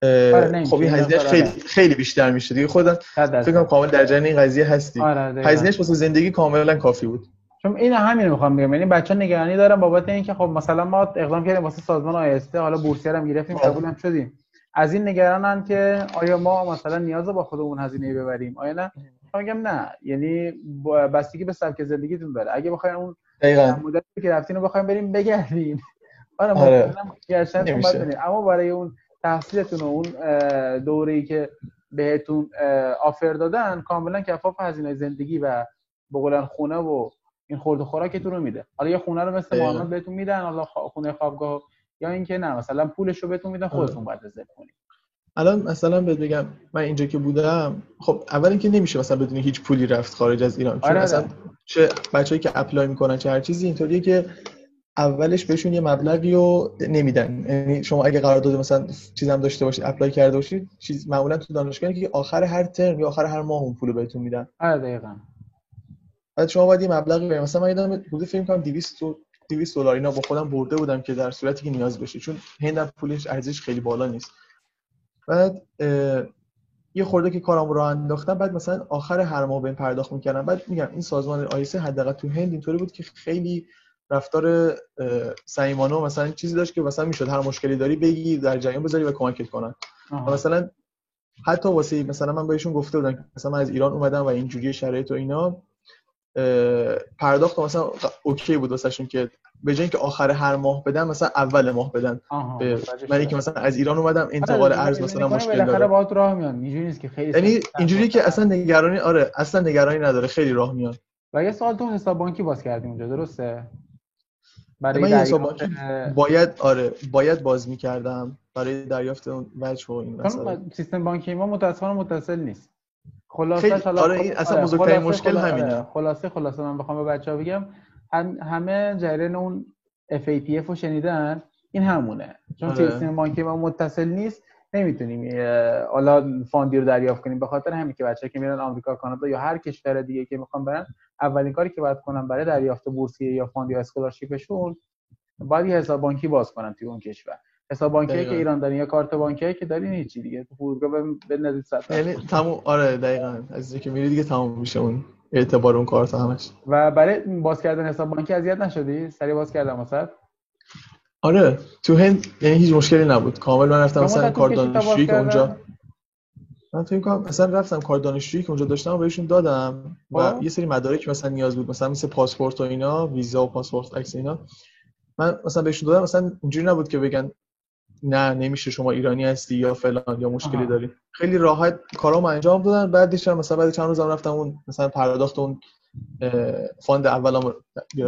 B: آره، خب این هزینهش خیلی خیلی بیشتر میشه دیگه. خودت فکر کنم کامل در جریان این قضیه هستی. آره، هزینهش واسه زندگی کاملا کافی بود.
A: چون این همین می‌خوام بگم. یعنی بچه نگرانی دارن بابت اینکه خب مثلا ما اقدام کردیم واسه سازمان آیسته حالا بورسیه هم گرفتیم قبول هم شدیم. از این نگرانن که آیا ما مثلا نیاز با خودمون هزینه ببریم؟ آیا نه؟ میگم نه. یعنی بستگی به سبک زندگیتون داره. اگه بخواین اون مدتی که رفتین رو بخوایم بریم بگردین. آره, آره. اما برای اون تحصیلتون و اون دوره ای که بهتون آفر دادن کاملا کفاف هزینه زندگی و بقولن خونه و این خورد خوراکتون رو میده. حالا یه خونه رو مثل محمد بهتون میدن حالا خونه خوابگاه یا اینکه نه مثلا پولش رو بهتون میدن خودتون باید رزرو کنید
B: الان مثلا بهت بگم من اینجا که بودم خب اول اینکه نمیشه مثلا بدون هیچ پولی رفت خارج از ایران. چون آره مثلا چه بچه‌ای که اپلای می‌کنن چه هر چیزی اینطوریه که اولش بهشون یه مبلغی رو نمیدن. یعنی شما اگه قرار داده مثلا چیزم داشته باشید اپلای کرده باشید چیز معمولا تو دانشگاه که آخر هر ترم یا آخر هر ماه اون پول بهتون میدن.
A: آره دقیقاً.
B: بعد شما باید یه مبلغی برید مثلا من یادم حدود فکر کنم 200 200 دلار اینا با خودم برده بودم که در صورتی که نیاز بشه. چون هندم پولش ارزش خیلی بالا نیست. بعد یه خورده که کارم رو انداختم بعد مثلا آخر هر ماه به پرداخت می‌کردم بعد میگم این سازمان آیسه حداقل تو هند اینطوری بود که خیلی رفتار صمیمانه مثلا چیزی داشت که مثلا می‌شد. هر مشکلی داری بگی در جریان بذاری و کمکت کنن. مثلا حتی واسه مثلا من بهشون گفته بودم مثلا من از ایران اومدم و اینجوری شرایط و اینا. پرداخت مثلا اوکی بود واسهشون که به جای اینکه آخر هر ماه بدن مثلا اول ماه بدن به من که مثلا از ایران اومدم آره، انتقال ارز مثلا مشکل داره.
A: باهات راه میان اینجوری نیست که خیلی
B: یعنی اینجوری که اصلا نگرانی آره اصلا نگرانی نداره. خیلی راه میان
A: و یه سال تو حساب بانکی باز کردیم اونجا درسته؟
B: برای من حساب بانکی باید آره باید باز می‌کردم برای دریافت اون وجه و این
A: مثلا سیستم بانکی ما متأسفانه متصل نیست. خلاصه
B: آره این اصلا آره، بزرگترین مشکل همینه.
A: خلاصه خلاصه من بخوام به بچه‌ها بگم هم همه جریان اون FATF رو شنیدن؟ این همونه. چون آره. سیستم بانکی ما متصل نیست نمی‌تونیم حالا فاندی رو دریافت کنیم. به خاطر همین که بچه که میرن آمریکا کانادا یا هر کشور دیگه که می‌خوان برن اولین کاری که باید کنن برای دریافت بورسیه یا fund یا scholarship شون باید یه حساب بانکی باز کنن توی اون کشور. حساب بانکی که ایران دارین یا کارت بانکی که دارین هیچی دیگه. تو فرودگاه به نزدیک صد
B: یعنی تموم آره دقیقاً. از اینکه میری دیگه تموم میشه اون اعتبار اون کارت همش.
A: و برای باز کردن حساب بانکی اذیت نشدی؟ سری باز کردم واسه.
B: آره تو هند یعنی هیچ مشکلی نبود. کامل من رفتم مثلا کار دانشجویی که اونجا من تو کار مثلا رفتم کار دانشجویی که اونجا داشتم و بهشون دادم و خب. یه سری مدارک مثلا نیاز بود مثلا مثل پاسپورت و اینا ویزا و پاسپورت عکس اینا. من مثلا بهشون دادم مثلا اینجوری نبود که بگن نه نمیشه شما ایرانی هستی یا فلان یا مشکلی داری. خیلی راحت کارامو انجام دادن. بعدش مثلا بعد چند روزم رفتم اون مثلا پرداخت اون fund اولام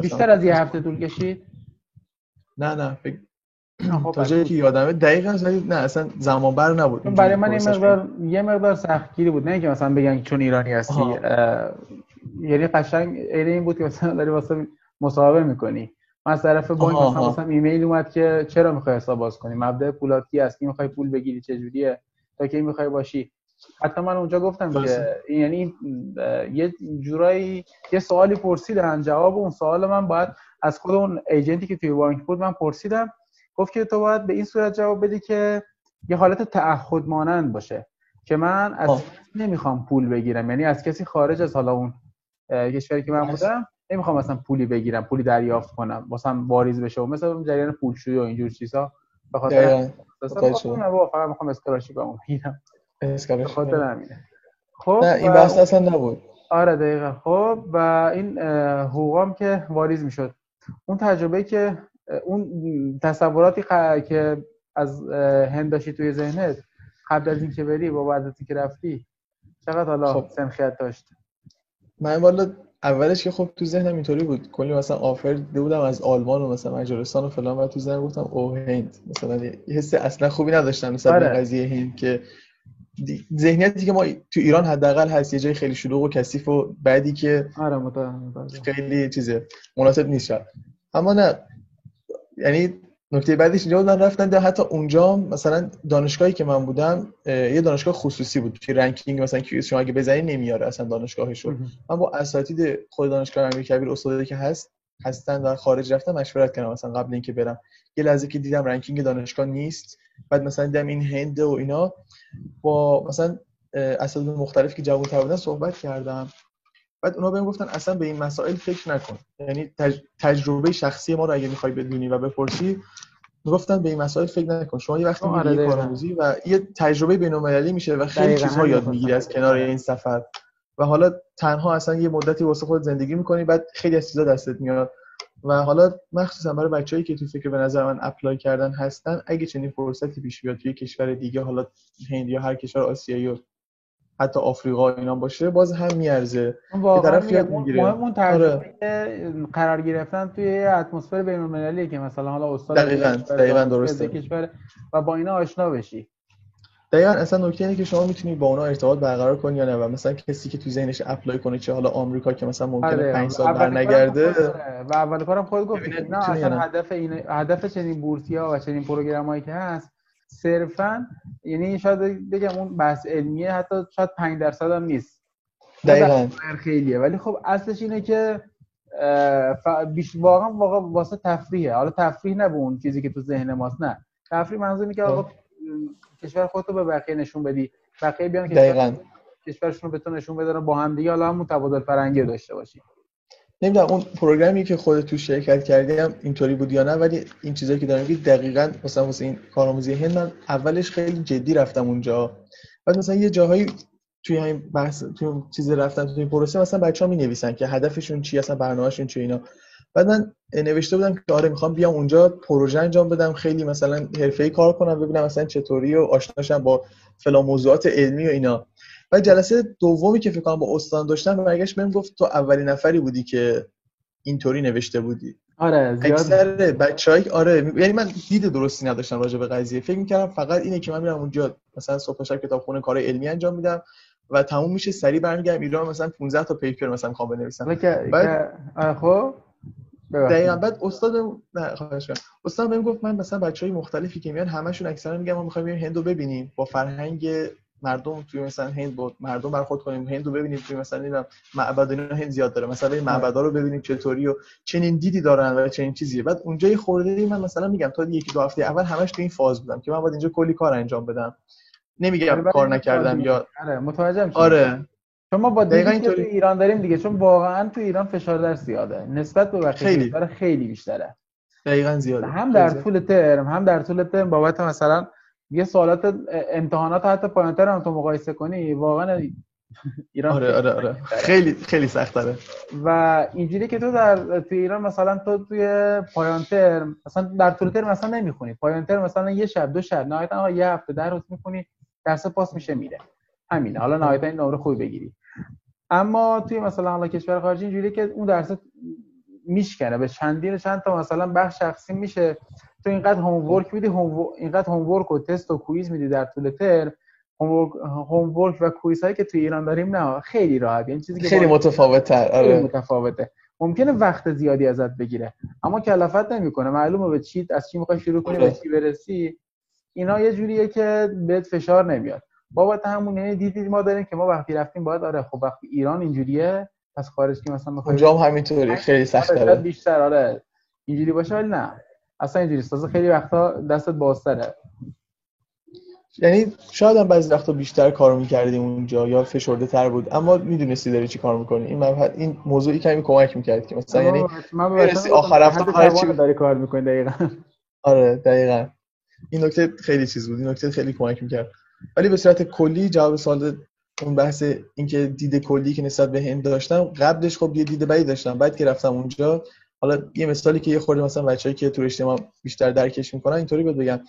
A: بیشتر از یه هفته طول کشید؟
B: نه نه فکر تا جایی که یادمه دقیقا نه اصلا زمان بر نبود.
A: برای من یه مقدار یه مقدار سختگیری بود. نه که مثلا بگن چون ایرانی هستی یعنی قشنگ این بود که مثلا داری واسه مصاحبه می‌کنی. من از طرف بانک مثلا مثلا ایمیل اومد که چرا می‌خوای حساب باز کنی؟ مبدا پولاتی است؟ کی می‌خوای پول بگیری؟ چه جوریه تا کی می‌خوای باشی؟ حتی من اونجا گفتم که یعنی یه جورایی یه سوالی پرسیدن. جواب اون سوال من باید از خود اون ایجنتی که توی بانک بود من پرسیدم. گفت که تو باید به این صورت جواب بدی که یه حالت تعهد مانند باشه که من از نمی‌خوام پول بگیرم؟ یعنی از کسی خارج از حالا اون کشوری که من بودم نمی‌خوام مثلا پولی بگیرم پولی دریافت کنم واسه واریز بشه و مثلا جریان پولشویی و اینجور چیزا به خاطر فقط می‌خوام هم بگیرم. خاطر همینه.
B: خب نه این بحث اصلا نبود.
A: آره دقیقا. خب و این حقوقام که واریز می‌شد. اون تجربه که اون تصوراتی که از هند داشتی توی ذهنت قبل از اینکه بری با بعد از اینکه رفتی چقدر حالا خب. سنخیت داشت؟
B: من والا اولش که خب تو ذهنم اینطوری بود. کلی مثلا آفر دیده بودم از آلمان و مثلا مجارستان و فلان و تو ذهنم گفتم او هند. مثلا یه حس اصلا خوبی نداشتم مثلا آره. قضیه هند که ذهنیتی که ما تو ایران حداقل هست یه جای خیلی شلوغ و کثیف و بعدی که
A: آره
B: خیلی چیزه مناسب نیست اما نه. یعنی نکته بعدش اینجا بودن رفتن ده حتی اونجا مثلا دانشگاهی که من بودم یه دانشگاه خصوصی بود که ranking مثلا QS شما اگه بزنی نمیاره اصلا دانشگاهش رو من با اساتید خود دانشگاه امیرکبیر استادی که هست هستن در خارج رفتم مشورت کردم مثلا قبل اینکه برم. یه لحظه که دیدم ranking دانشگاه نیست بعد مثلا دیدم این هند و اینا. با مثلا اساتید مختلف که جوان تر بودن صحبت کردم. بعد اونا بهم گفتن اصلا به این مسائل فکر نکن. یعنی تجربه شخصی ما رو اگه می‌خوای بدونی و بپرسی گفتن به این مسائل فکر نکن. شما یه وقتی میری آره کارآموزی و یه تجربه بین‌المللی میشه و خیلی چیزها یاد می‌گیری از کنار این سفر. و حالا تنها اصلا یه مدتی واسه خود زندگی می‌کنی بعد خیلی از چیزا دستت میاد. و حالا مخصوصا برای بچه‌ای که تو فکر به نظر من apply کردن هستن اگه چنین فرصتی پیش بیاد توی کشور دیگه حالا هند یا هر کشور آسیایی و حتی آفریقا اینا باشه باز هم میارزه.
A: یه طرف یاد می‌گیره. مهم اون آره. قرار گرفتن توی اتمسفر بین‌المللی که مثلا حالا استاد
B: دقیقاً دقیقاً درسته.
A: کشور و با اینا آشنا بشی.
B: دقیقا اصلا نکته اینه که شما می‌تونی با اونا ارتباط برقرار کنی یا نه و مثلا کسی که تو ذهنش apply کنه چه حالا آمریکا که مثلا ممکنه 5 آره، سال برنگرده.
A: و اول کارم خود گفت نه اصلا هدف این هدف چنین بورسیا و چنین پروگرامایی که هست صرفا یعنی شاید بگم اون بحث علمیه حتی شاید 5 درصد هم نیست.
B: دقیقاً.
A: خیلیه. ولی خب اصلش اینه که بیش واقعا واقعا واسه تفریحه. حالا تفریح نه به اون چیزی که تو ذهن ماست نه. تفریح منظور اینه که آقا خب. کشور خودتو به بقیه نشون بدی. بقیه بیان
B: کشور
A: کشورشون رو به تو نشون بدن با هم دیگه حالا هم تبادل فرنگی داشته باشی.
B: نمی‌دونم اون پروگرامی که خودت تو شرکت کردی هم اینطوری بود یا نه ولی این چیزایی که دارم میگی دقیقاً مثلا واسه این کارآموزی هند من اولش خیلی جدی رفتم اونجا. بعد مثلا یه جاهایی توی این بحث توی چیز رفتن توی پروسه مثلا بچه‌ها می‌نویسن که هدفشون چی اصلا برنامه‌شون چی اینا. بعد من نوشته بودم که آره می‌خوام بیام اونجا پروژه انجام بدم خیلی مثلا حرفه‌ای کار کنم ببینم مثلا چطوری و آشناشم با فلان موضوعات علمی و اینا. و جلسه دومی که فکر کنم با استان داشتم برگشت بهم گفت تو اولین نفری بودی که اینطوری نوشته بودی.
A: آره زیاد. اکثر
B: بچهای آره یعنی من دید درستی نداشتم راجع به قضیه. فکر می‌کردم فقط اینه که من میرم اونجا مثلا صبح شب کتابخونه کار علمی انجام میدم و تموم میشه سری برمیگردم ایران مثلا 15 تا پیپر مثلا می‌خوام بنویسم.
A: بعد خب.
B: دقیقا بعد استاد نه خواهش استاد بهم گفت من مثلا بچهای مختلفی که میان همشون اکثرا میگن ما می‌خوایم بریم هندو ببینیم با فرهنگ مردم توی مثلا هند با مردم برخورد کنیم. هند رو ببینیم توی مثلا نمی‌دونم معبد اینا هند زیاد داره. مثلا این معبدا رو ببینیم چطوری و چنین دیدی دارن و چنین چیزیه بعد اونجا خورده من مثلا میگم تا یکی دو هفته اول همش تو این فاز بودم که من باید اینجا کلی کار انجام بدم. نمیگم آره، کار نکردم یا
A: آره متوجهم
B: آره.
A: چون ما با دیگه تو ایران داریم دیگه چون واقعا تو ایران فشار در زیاده. نسبت به بقیه خیلی. خیلی بیشتره.
B: دقیقا زیاده.
A: هم در طول ترم هم در طول ترم بابت مثلا یه سوالات امتحانات حتی پایان ترم هم تو مقایسه کنی واقعا
B: ایران آره آره آره. خیلی خیلی سخت داره
A: و اینجوری که تو در تو ایران مثلا تو توی پایان ترم مثلا در طول ترم مثلا نمی‌خونی. پایان ترم مثلا یه شب دو شب نهایتا یه هفته در روز می‌خونی درس پاس میشه میره. همینه. حالا نهایتا این نمره خوبی بگیری. اما توی مثلا حالا کشور خارجی اینجوری که اون درس میشکنه. به چندین چند تا مثلا بخش شخصی میشه. تو اینقدر homework میدی اینقدر homework و تست و quiz میدی در طول ترم homework و quiz هایی که تو ایران داریم نه خیلی راحت. یعنی چیزی که
B: خیلی متفاوته
A: آره. متفاوته. ممکنه وقت زیادی ازت بگیره اما کلافت نمی‌کنه. معلومه به چی از چی می‌خوای شروع کنی به چی برسی. اینا یه جوریه که بهت فشار نمیاد. بابت همون یعنی دیدی ما داریم که ما وقتی رفتیم باید آره خب وقتی ایران اینجوریه پس خارج که مثلا
B: هم همینطوری خیلی سخت
A: داره بیشتر آره. اینجوری باشه ولی نه. اصلا اینجوری است خیلی وقتا دستت بازتره.
B: یعنی شاید هم بعضی وقتا بیشتر کارو می‌کردیم اونجا یا فشرده تر بود. اما می‌دونستی داری چی کار می‌کنی. این مبحث این موضوعی کمی کمک می‌کرد که مثلا یعنی برسی آخر هفته هر چی
A: داری کار می‌کنی دقیقاً.
B: آره دقیقاً. این نکته خیلی چیز بود. این نکته خیلی کمک می‌کرد. ولی به صورت کلی جواب سوال اون بحث اینکه دید کلی که نسبت به هند داشتم قبلش خب یه دید بدی داشتم. بعد که رفتم اونجا حالا یه مثالی که یه خورده مثلا بچه‌ای که تو اجتماع بیشتر درکش می‌کنن اینطوری بود بگم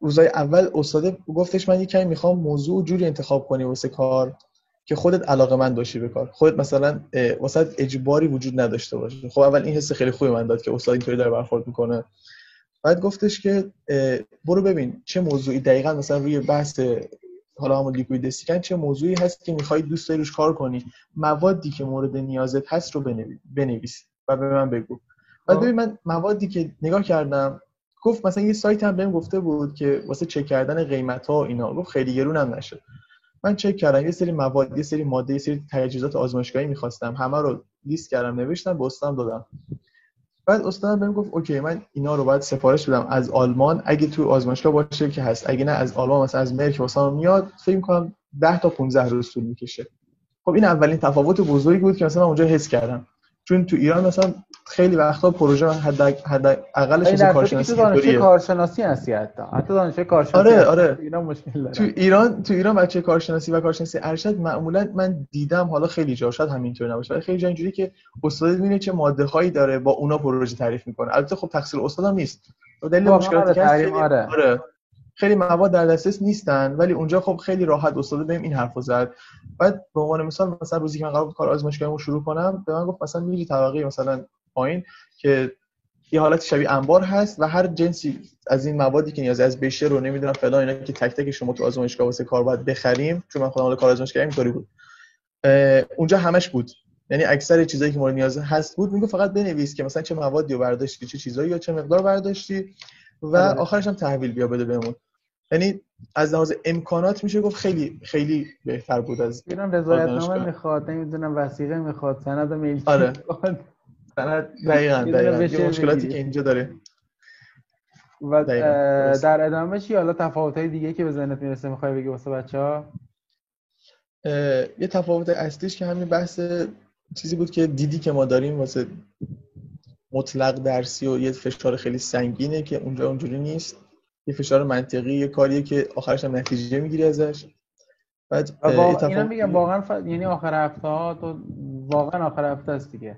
B: روزای اول استاد گفتش من یه کمی می‌خوام موضوع جوری انتخاب کنی واسه کار که خودت علاقه من داشتی به کار. خودت مثلا واسه اجباری وجود نداشته باشه خب اول این حس خیلی خوبی من داد که استاد اینطوری داره برخورد می‌کنه. بعد گفتش که برو ببین چه موضوعی دقیقا مثلا روی بحث حالا همون لیکوید استیکن چه موضوعی هست که می‌خوای دوست داری روش کار کنی. موادی که مورد نیازت هست رو بنویس. و به من بگو. بعد ببین من موادی که نگاه کردم گفت مثلا یه سایت هم بهم گفته بود که واسه چک کردن قیمت ها اینا. گفت خیلی گرون هم نشه. من چک کردم یه سری مواد یه سری ماده یه سری تجهیزات آزمایشگاهی می‌خواستم. همه رو لیست کردم نوشتم به استادم دادم. بعد استادم بهم گفت اوکی من اینا رو باید سفارش بدم. از آلمان اگه تو آزمایشگاه باشه که هست اگه نه از آلمان مثلا از مرک واسه میاد فکر کنم 10 تا 15 روز طول می‌کشه. خب این اولین تفاوت بزرگی بود که مثلا من اونجا حس کردم. چون تو ایران مثلا خیلی وقتا پروژه حد حد اقلش
A: از کارشناسی دانشجو کارشناسی هستی حتی. حتی دانشجو کارشناسی
B: آره آره. ایران مشکل داره. تو ایران تو ایران بچه کارشناسی و کارشناسی ارشد معمولا من دیدم حالا خیلی جا شاید همینطور نباشه ولی خیلی جا اینجوری که استاد می‌بینه چه ماده هایی داره با اونا پروژه تعریف می‌کنه. البته خب تقصیر استاد هم نیست دلیل مشکلاتی که آره. آره. خیلی مواد در دسترس نیستن ولی اونجا خب خیلی راحت استاد بهم این حرفو زد. بعد به عنوان مثال مثلا روزی که من قرار بود کار آزمایشگاهیمو شروع کنم به من گفت مثلا میری طبقه مثلا پایین که یه حالت شبیه انبار هست و هر جنسی از این موادی که نیاز از بشه رو نمی‌دونم فلان اینا که تک تک شما تو آزمایشگاه واسه کار باید بخریم چون من خودم کار آزمایشگاهی اینطوری بود. اونجا همش بود. یعنی اکثر چیزایی که مورد نیاز هست بود میگه فقط بنویس که مثلا چه موادی رو برداشتی چه چیزایی یا چه مقدار برداشتی. و آره. آخرش هم تحویل بیا بده بهمون. یعنی از لحاظ امکانات میشه گفت خیلی خیلی بهتر بود از
A: ایران رضایت نامه می‌خواد نمی‌دونم وسیقه می‌خواد سند ملکی
B: آره. سند دقیقاً دقیقاً. مشکلاتی که اینجا داره
A: و در ادامه چی؟ حالا تفاوت های دیگه که به ذهنت می‌رسه می‌خوای بگی واسه بچه ها
B: یه تفاوت اصلیش که همین بحث چیزی بود که دیدی که ما داریم واسه مطلق درسی و یه فشار خیلی سنگینه که اونجا اونجوری نیست. یه فشار منطقی یه کاریه که آخرش هم نتیجه می‌گیری ازش.
A: بعد اتفاق... اینا میگم واقعا ف... یعنی آخر هفته ها تو واقعا آخر هفته است دیگه.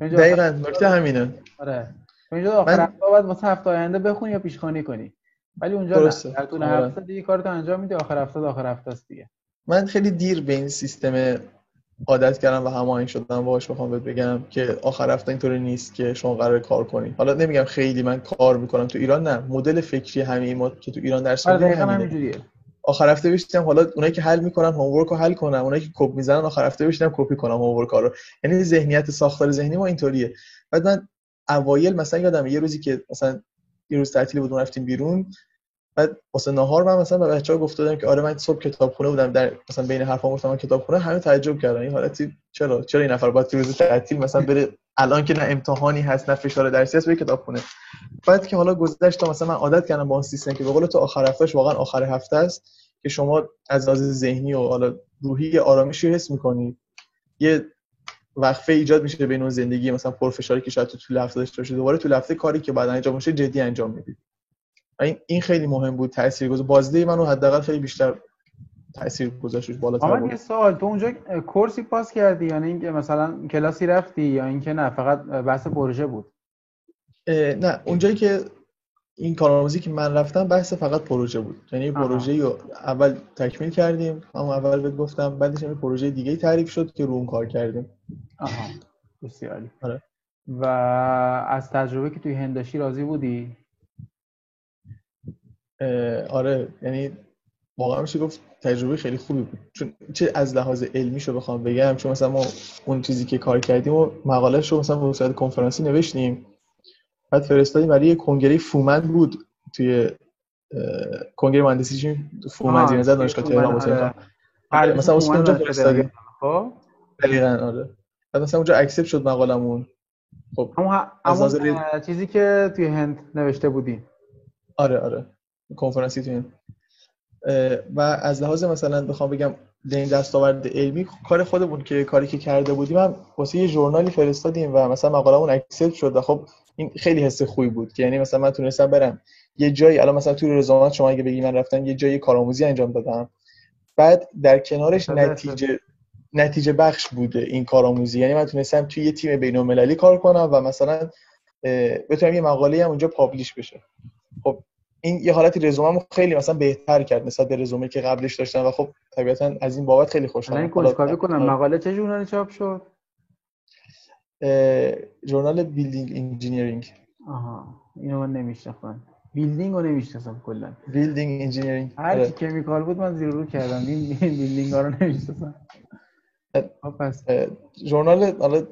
B: دقیقاً نکته همینه.
A: آره. اینجا آخر من... هفته بعد واسه هفته آینده بخونی یا پیشخوانی کنی؟ ولی اونجا درسته. در طول آره. هفته دیگه کارتو انجام میدی آخر هفته آخر هفته است دیگه.
B: من خیلی دیر به این سیستم عادت کردم و هماهنگ شدم باهاش بخوام بهت بگم که آخر هفته اینطوری نیست که شما قرار کار کنی. حالا نمیگم خیلی من کار می‌کنم تو ایران نه. مدل فکری همین ما که تو ایران درس
A: آره همینجوریه.
B: آخر هفته بشینم حالا اونایی که حل می‌کنن هومورک رو حل کنم اونایی که کپی می‌زنن آخر هفته بشینم کپی کنم هومورک رو. یعنی ذهنیت ساختار ذهنی ما اینطوریه. بعد من اوایل مثلا یادم یه روزی که مثلا یه روز تعطیلی بود رفتیم بیرون. بعد واسه نهار من مثلا به بچه‌ها گفته بودم که آره من صبح کتابخونه بودم در مثلا بین حرفا گفتم کتابخونه همه تعجب کردن. این حالتی چرا؟ چرا این نفر باید روز تعطیل مثلا بره الان که نه امتحانی هست نه فشار درسی هست به کتابخونه؟ بعد که حالا گذشت تا مثلا من عادت کردم با اون سیستم که به قول تو آخر هفتهش واقعا آخر هفته است که شما از لحاظ ذهنی و حالا روحی آرامشی حس می‌کنی. یه وقفه ایجاد میشه بین اون زندگی مثلا پرفشاری که شاید تو طول هفته داشته باشی. دوباره تو هفته کاری که بعد انجام میشه جدی انجام میدی. این این خیلی مهم بود تاثیرگذار. بازده منو حداقل خیلی بیشتر تاثیر گذاشت بالاتر
A: بود یه سوال. تو اونجا کورسی پاس کردی یعنی اینکه مثلا کلاسی رفتی یا اینکه نه؟ فقط بحث پروژه بود.
B: نه. اونجایی که این کارآموزی که من رفتم بحث فقط پروژه بود. یعنی پروژه رو اول تکمیل کردیم. اما اول بهت گفتم. بعدش یه پروژه دیگه تعریف شد که رو اون کار کردیم.
A: آها. بسیاری
B: آره.
A: و از تجربه که توی هندشی راضی بودی؟
B: آره یعنی واقعا میشه گفت تجربه خیلی خوبی بود. چون چه از لحاظ علمی شو بخوام بگم چون مثلا ما اون چیزی که کار کردیم و مقاله رو مثلا به صورت کنفرانسی نوشتیم. بعد فرستادیم برای یه کنگره فومند بود توی کنگره مهندسی فومند نظر دانشگاه تهران
A: آره. آره، مثلا اونجا فرستادیم
B: خب؟ دقیقاً آره. بعد مثلا اونجا accept شد مقالمون.
A: خب همون چیزی که توی هند نوشته بودی.
B: آره آره. کنفرانسی تو و از لحاظ مثلا بخوام بگم این دستاورد علمی کار خودمون که کاری که کرده بودیم هم واسه یه ژورنالی فرستادیم و مثلا مقالمون accept شد و خب این خیلی حس خوبی بود که یعنی مثلا من تونستم برم یه جایی الان مثلا توی رزومات شما اگه بگی من رفتم یه جایی کارآموزی انجام دادم. بعد در کنارش نتیجه نتیجه بخش بوده این کارآموزی. یعنی من تونستم توی یه تیم بین‌المللی کار کنم و مثلا بتونم یه مقاله هم اونجا publish بشه. این یه حالتی رزومه‌مو خیلی مثلا بهتر کرد نسبت به رزومه که قبلش داشتم و خب طبیعتا از این بابت خیلی خوشحالم.
A: من کنم. مقاله چه ژورنالی چاپ شد؟
B: ژورنال building engineering.
A: آها اینو من نمیشناختم building رو نمی‌شناسم کلا.
B: building engineering.
A: هر چی chemical بود من زیر رو کردم. این building ها رو نمی‌شناسم.
B: پس. ژورنال حالا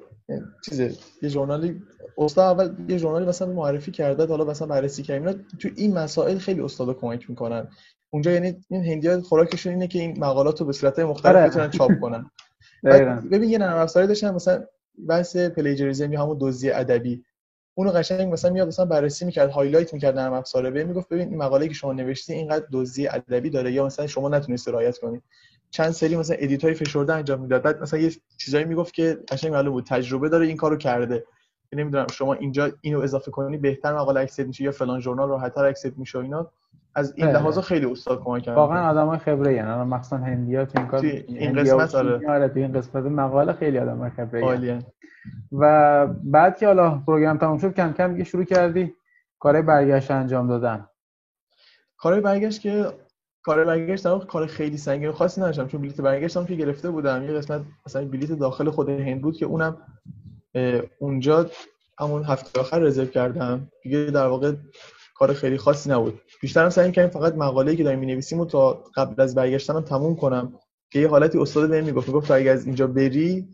B: چیزه یه ژورنالی استاد اول یه ژورنالی مثلا معرفی کرده حالا مثلا بررسی کردیم تو این مسائل خیلی استادا کمک می‌کنن. اونجا یعنی این هندیا خوراکشون اینه که این مقالات رو به صورت مختلف آره. بتونن چاپ کنن. ببین یه نرم افزاری داشتن مثلا بحث plagiarism یا همون دزدی ادبی. اونو قشنگ مثلا میاد مثلا بررسی می‌کرد highlight می‌کرد نرم افزاره. به می‌گفت ببین این مقاله که شما نوشتی اینقدر دزدی ادبی داره یا مثلا شما نتونستی رعایت کنی. چند سری مثلا edit های فشرده انجام می‌داد. بعد مثلا یه چیزایی می‌گفت که قشنگ معلوم بود تجربه داره این کارو کرده. نمی‌دونم شما اینجا اینو اضافه کنی بهتر مقاله accept میشه یا فلان ژورنال راحت‌تر accept میشه و اینا. از این لحاظ خیلی استاد کمک کرد
A: واقعا آدمای خبره یعنی الان مخصوصا هندیا تو این کار
B: این قسمت؟ آره.
A: آره این قسمت مقاله خیلی آدمای خبره و بعد که حالا پروگرام تموم شد کم کم دیگه شروع کردی کار برگشت انجام دادن.
B: کار برگشت که کار برگشت در کار خیلی سنگین خاصی نداشتم چون بلیت برگشتم که گرفته بودم. یه قسمت مثلا بلیت داخل خود هند بود که اونم اونجا همون هفته آخر رزرو کردم. دیگه در واقع کار خیلی خاصی نبود. بیشترم سعی کردم فقط مقاله‌ای که داریم می‌نویسیم تا قبل از برگشتنم تموم کنم. که یه حالتی استاد بهم می‌گفت می‌گفت اگه از اینجا بری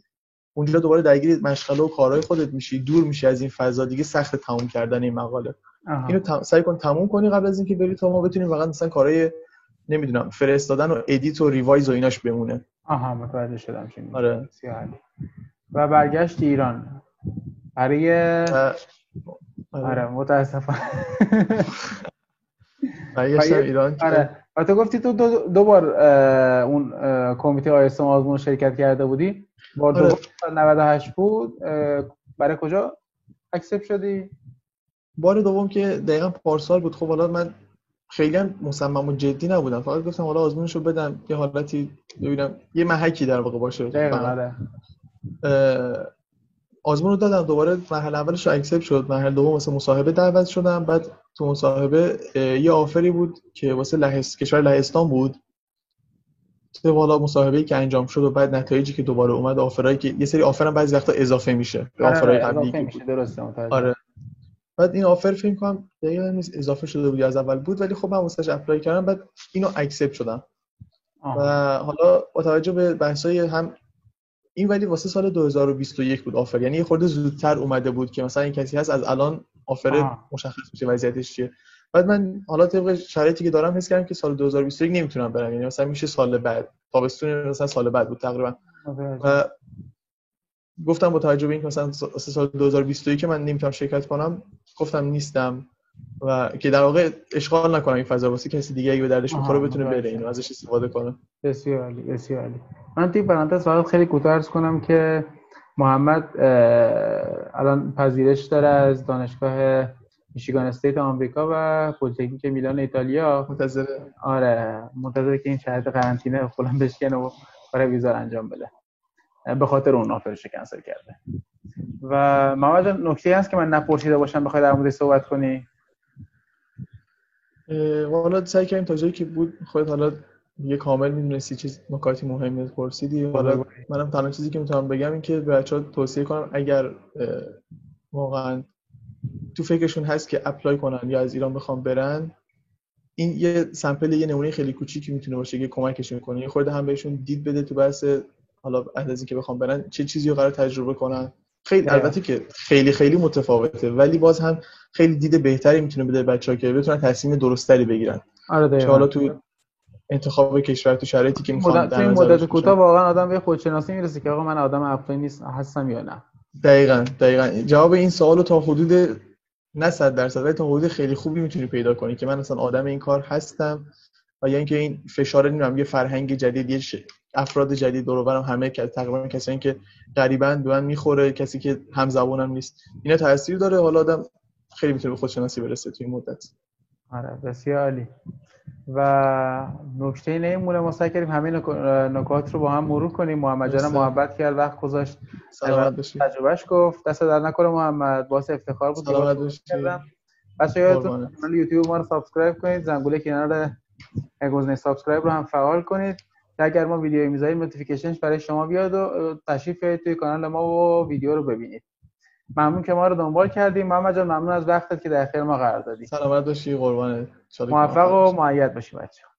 B: اونجا دوباره درگیر مشغله و کارهای خودت میشی دور میشی از این فضا. دیگه سخت تموم کردن این مقاله. آها. اینو سعی کن تموم کنی قبل از اینکه بری تا ما بتونیم فقط مثلا کارهای نمی‌دونم فرستادن و edit و revise و ایناش بمونه.
A: آها متوجه شدم چی
B: آره.
A: و برگشت ایران. برای آره متاسفانه.
B: برگشتم ایران
A: آره. و تو گفتی تو دو, دو بار اون کمیته آیسم آزمون شرکت کرده بودی. بار آره. دوم 98 بود. برای کجا accept شدی؟
B: بار دوم که دقیقا پارسال بود. خب حالا من خیلی هم مصمم و جدی نبودم. فقط گفتم حالا آزمونشو بدم. یه حالتی ببینم. یه محکی در واقع باشه.
A: دقیقا آره.
B: آزمون رو دادم. دوباره مرحله اولش رو accept شد. مرحله دوم واسه مصاحبه دعوت شدم. بعد تو مصاحبه یه offer ی بود که واسه لهست... کشور لهستان بود. تو والا مصاحبه که انجام شد و بعد نتایجی که دوباره اومد offer ایی که یه سری offer هم بعضی وقتا اضافه میشه.
A: به آره، offer ای قبلی اضافه میشه. درسته
B: آره. بعد این offer فکر کنم دیگه نیست اضافه شده بود از اول بود ولی خب من واسش apply کردم. بعد اینو accept شدم. آه. و حالا با توجه به بحثای هم این ولی واسه سال 2021 بود offer. یعنی یه خورده زودتر اومده بود که مثلا این کسی هست از الان offer مشخص میشه وضعیتش چیه. بعد من حالا طبق شرایطی که دارم حس کردم که سال 2021 نمی‌تونم برم. یعنی مثلا میشه سال بعد. تابستون مثلا سال بعد بود تقریبا. و گفتم با توجه به اینکه مثلا سال 2021 که من نمی‌تونم شرکت کنم گفتم نیستم. و که در واقع اشغال نکنم این فضا. واسه کسی دیگه اگه به دردش بخوره بتونه بره. اینو ازش استفاده کنه
A: بسیار عالی بسیار عالی. من توی پرانتز فقط خیلی کوتاه عرض کنم که محمد الان پذیرش داره از دانشگاه میشیگان استیت آمریکا و پلیتکنیک میلان ایتالیا.
B: منتظره.
A: آره منتظره که این شرط قرنطینه فلان بشکنه و کار ویزا انجام بده. به خاطر اون offer ش کنسل کرده. و محمد نکته هست که من نپرسیده باشم بخوای در مورد صحبت کنی؟
B: حالا سعی کردیم تا جایی که بود خودت حالا یه کامل می‌دونستی چیز نکاتی مهمی پرسیدی. حالا منم تنها چیزی که می‌تونم بگم این که بچه‌ها توصیه کنم اگر واقعا تو فکرشون هست که apply کنن یا از ایران بخوان برن این یه sample یه نمونه خیلی کوچیکی می‌تونه باشه که کمکشون کنه. یه خورده هم بهشون دید بده تو بحث حالا از اینکه بخوان برن چه چیزی رو قرار تجربه کنن. خیلی البته که خیلی خیلی متفاوته ولی باز هم خیلی دید بهتری می‌تونه بده بچه‌ها که بتونن تصمیم درستری بگیرن.
A: آره
B: چه حالا تو انتخاب کشور تو شرایطی که می‌خوان
A: در مدت کوتاه واقعا آدم به خودشناسی می‌رسه که آقا من آدم apply نیست هستم یا نه.
B: دقیقا دقیقا. جواب این سوال تا حدود نه صد درصد ولی تا حدود خیلی خوبی می‌تونی پیدا کنی که من اصلا آدم این کار هستم. و یا اینکه این فشار نمی‌دونم یه فرهنگ جدید یه افراد جدید دور همه که تقریبا کسایی که غریبا من می‌خوره کسی که هم زبونم نیست. اینا تاثیر داره. حالا آدم خیلی می‌تونه به خودشناسی برسه توی مدت.
A: آره بسیار عالی. و نکته نمیمونه ما سعی کردیم همه نکات رو با هم مرور کنیم. محمد جان محبت کرد وقت گذاشت. تجربهش گفت. دستت درد نکنه محمد. باعث افتخار بود.
B: سلامت باشید
A: بچه‌ها یادتون یوتیوب ما رو subscribe کنید. زنگوله کنار گزینه subscribe رو هم فعال کنید. که اگر ما ویدیو می‌ذاریم notification ش برای شما بیاد و تشریف توی کانال ما و ویدیو رو ببینید. ممنون که ما رو دنبال کردید. محمد جان ممنون از وقتت که در اختیار ما قرار دادی.
B: سلامت باشی قربانت
A: موفق و معید باشی بچه‌ها.